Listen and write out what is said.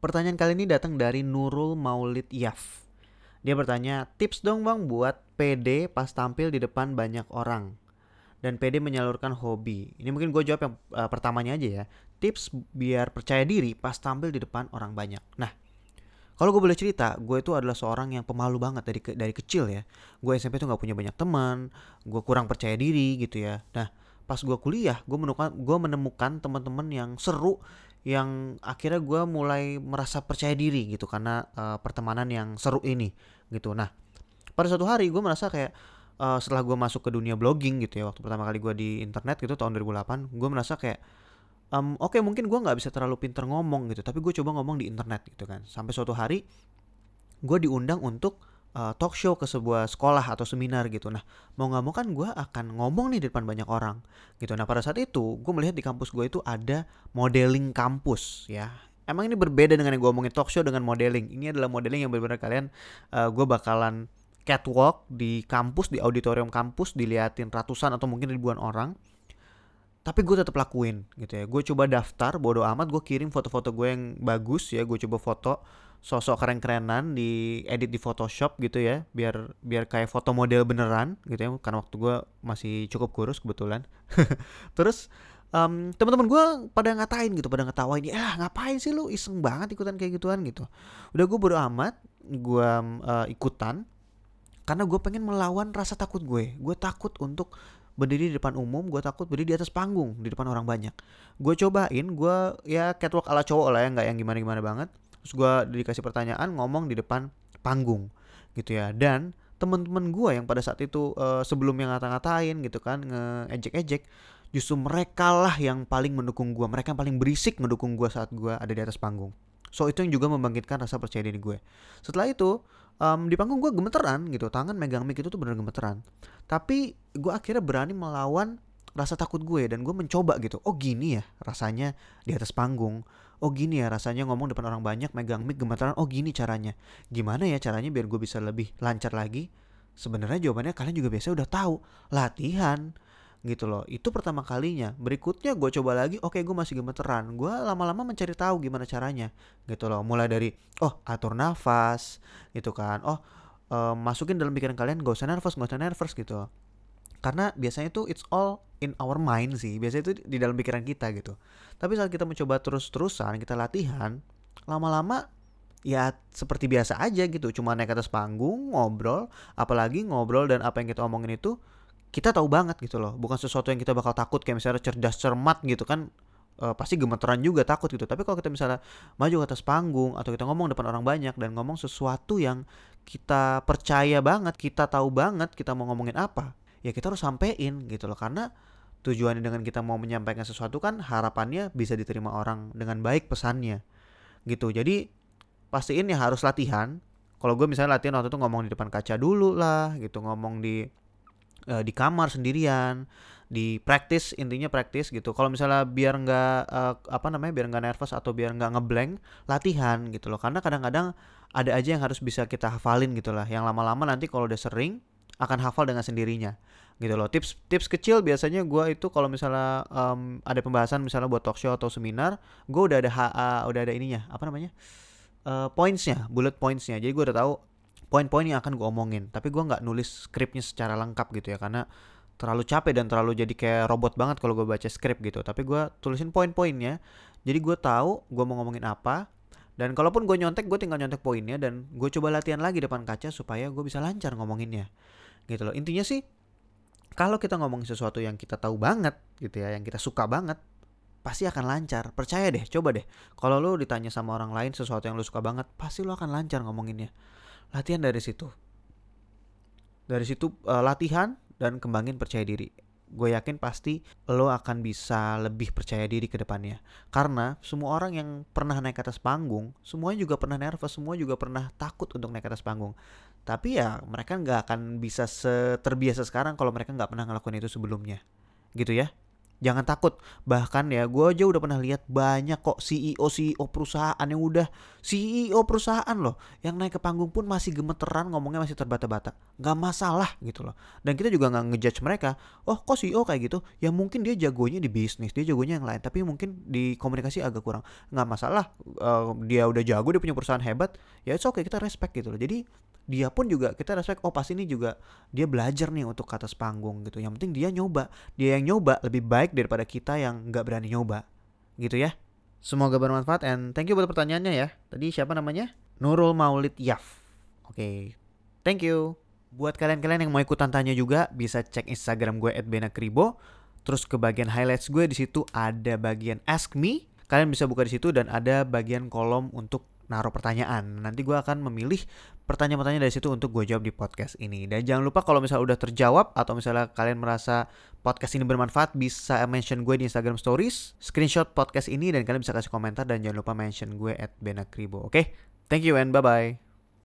Pertanyaan kali ini datang dari Nurul Maulid Yaf. Dia bertanya, tips dong bang buat PD pas tampil di depan banyak orang dan PD menyalurkan hobi. Ini mungkin gue jawab yang uh, pertamanya aja ya. Tips biar percaya diri pas tampil di depan orang banyak. Nah, kalau gue boleh cerita, gue itu adalah seorang yang pemalu banget dari ke, dari kecil ya. Gue SMP tuh nggak punya banyak teman, gue kurang percaya diri gitu ya. Nah, pas gue kuliah, gue menemukan gue menemukan teman-teman yang seru yang akhirnya gue mulai merasa percaya diri gitu karena uh, pertemanan yang seru ini gitu. Nah, pada suatu hari gue merasa kayak uh, setelah gue masuk ke dunia blogging gitu ya waktu pertama kali gue di internet gitu tahun 2008, gue merasa kayak um, oke okay, mungkin gue nggak bisa terlalu pinter ngomong gitu, tapi gue coba ngomong di internet gitu kan. Sampai suatu hari gue diundang untuk uh, talk show ke sebuah sekolah atau seminar gitu. Nah, mau nggak mau kan gue akan ngomong nih di depan banyak orang gitu. Nah, pada saat itu gue melihat di kampus gue itu ada modeling kampus ya. Emang ini berbeda dengan yang gue omongin talk show dengan modeling. Ini adalah modeling yang benar-benar kalian uh, gue bakalan catwalk di kampus, di auditorium kampus, diliatin ratusan atau mungkin ribuan orang. Tapi gue tetap lakuin gitu ya. Gue coba daftar, bodo amat. Gue kirim foto-foto gue yang bagus ya. Gue coba foto sosok keren-kerenan di edit di Photoshop gitu ya biar biar kayak foto model beneran gitu ya karena waktu gue masih cukup kurus kebetulan. Terus um, teman-teman gue pada ngatain gitu pada ngetawain ya ngapain sih lu? Iseng banget ikutan kayak gituan gitu. Udah gue bodo amat gue uh, ikutan karena gue pengen melawan rasa takut gue. Gue takut untuk berdiri di depan umum gue takut berdiri di atas panggung di depan orang banyak. Gue cobain gue ya catwalk ala cowok lah ya nggak yang gimana gimana banget terus gue dikasih pertanyaan ngomong di depan panggung gitu ya. Dan temen-temen gue yang pada saat itu uh, sebelum yang ngata-ngatain gitu kan nge-ejek-ejek justru mereka lah yang paling mendukung gue mereka yang paling berisik mendukung gue saat gue ada di atas panggung. So itu yang juga membangkitkan rasa percaya diri gue. Setelah itu um, di panggung gue gemeteran gitu. Tangan megang mic itu tuh bener gemeteran. Tapi gue akhirnya berani melawan rasa takut gue dan gue mencoba gitu. Oh gini ya rasanya di atas panggung. Oh gini ya rasanya ngomong depan orang banyak megang mic gemetaran. Oh gini caranya. Gimana ya caranya biar gue bisa lebih lancar lagi? Sebenarnya jawabannya kalian juga biasa udah tahu. Latihan gitu loh. Itu pertama kalinya. Berikutnya gue coba lagi oke gue masih gemeteran gue lama-lama mencari tahu gimana caranya gitu loh. Mulai dari oh atur nafas gitu kan. Oh uh, masukin dalam pikiran kalian gak usah nervous gak usah nervous gitu karena biasanya tuh it's all in our mind sih. Biasanya itu di dalam pikiran kita gitu. Tapi saat kita mencoba terus-terusan kita latihan lama-lama ya seperti biasa aja gitu. Cuma naik atas panggung ngobrol apalagi ngobrol dan apa yang kita omongin itu kita tahu banget gitu loh. Bukan sesuatu yang kita bakal takut kayak misalnya cerdas cermat gitu kan uh, pasti gemeteran juga takut gitu. Tapi kalau kita misalnya maju ke atas panggung atau kita ngomong depan orang banyak dan ngomong sesuatu yang kita percaya banget kita tahu banget kita mau ngomongin apa ya kita harus sampein gitu loh. Karena tujuannya dengan kita mau menyampaikan sesuatu kan harapannya bisa diterima orang dengan baik pesannya gitu. Jadi pastiin ya harus latihan. Kalau gue misalnya latihan waktu itu ngomong di depan kaca dulu lah gitu. Ngomong di uh, di kamar sendirian di praktis intinya praktis gitu. Kalau misalnya biar nggak uh, apa namanya biar nggak nervous atau biar nggak ngeblank latihan gitu loh. Karena kadang-kadang ada aja yang harus bisa kita hafalin gitu lah. Yang lama-lama nanti kalau udah sering akan hafal dengan sendirinya gitu loh. Tips tips kecil biasanya gue itu kalau misalnya um, ada pembahasan misalnya buat talk show atau seminar gue udah ada HA udah ada ininya apa namanya uh, pointsnya bullet pointsnya. Jadi gue udah tahu poin-poin yang akan gue omongin tapi gue nggak nulis skripnya secara lengkap gitu ya karena terlalu capek dan terlalu jadi kayak robot banget kalau gue baca skrip gitu. Tapi gue tulisin poin-poinnya jadi gue tahu gue mau ngomongin apa dan kalaupun gue nyontek gue tinggal nyontek poinnya dan gue coba latihan lagi depan kaca supaya gue bisa lancar ngomonginnya gitu loh. Intinya sih kalau kita ngomong sesuatu yang kita tahu banget gitu ya yang kita suka banget pasti akan lancar. Percaya deh coba deh. Kalau lo ditanya sama orang lain sesuatu yang lo suka banget pasti lo akan lancar ngomonginnya. Latihan dari situ. Dari situ uh, latihan dan kembangin percaya diri gue yakin pasti lo akan bisa lebih percaya diri ke depannya. Karena semua orang yang pernah naik atas panggung, semuanya juga pernah nervous, semua juga pernah takut untuk naik atas panggung. Tapi ya mereka nggak akan bisa terbiasa sekarang kalau mereka nggak pernah ngelakuin itu sebelumnya. Gitu ya. Jangan takut. Bahkan ya, gue aja udah pernah lihat banyak kok CEO CEO perusahaan yang udah CEO perusahaan loh, yang naik ke panggung pun masih gemeteran ngomongnya masih terbata-bata. Gak masalah gitu loh. Dan kita juga nggak ngejudge mereka. Oh kok CEO kayak gitu? Ya mungkin dia jagonya di bisnis, dia jagonya yang lain. Tapi mungkin di komunikasi agak kurang. Nggak masalah. Uh, dia udah jago, dia punya perusahaan hebat. Ya itu oke okay, kita respect gitu loh. Jadi dia pun juga kita respect oh pasti ini juga dia belajar nih untuk ke atas panggung gitu. Yang penting dia nyoba. Dia yang nyoba lebih baik daripada kita yang nggak berani nyoba. Gitu ya. Semoga bermanfaat and thank you buat pertanyaannya ya. Tadi siapa namanya? Nurul Maulid Yaf. Oke. Okay. thank you. Buat kalian-kalian yang mau ikutan tanya juga bisa cek Instagram gue @benakribo. Terus ke bagian highlights gue di situ ada bagian ask me. Kalian bisa buka di situ dan ada bagian kolom untuk naruh pertanyaan. Nanti gue akan memilih pertanyaan-pertanyaan dari situ untuk gue jawab di podcast ini. Dan jangan lupa kalau misalnya udah terjawab atau misalnya kalian merasa podcast ini bermanfaat bisa mention gue di Instagram Stories, screenshot podcast ini dan kalian bisa kasih komentar dan jangan lupa mention gue at Benakribo. Oke, okay? thank you and bye-bye.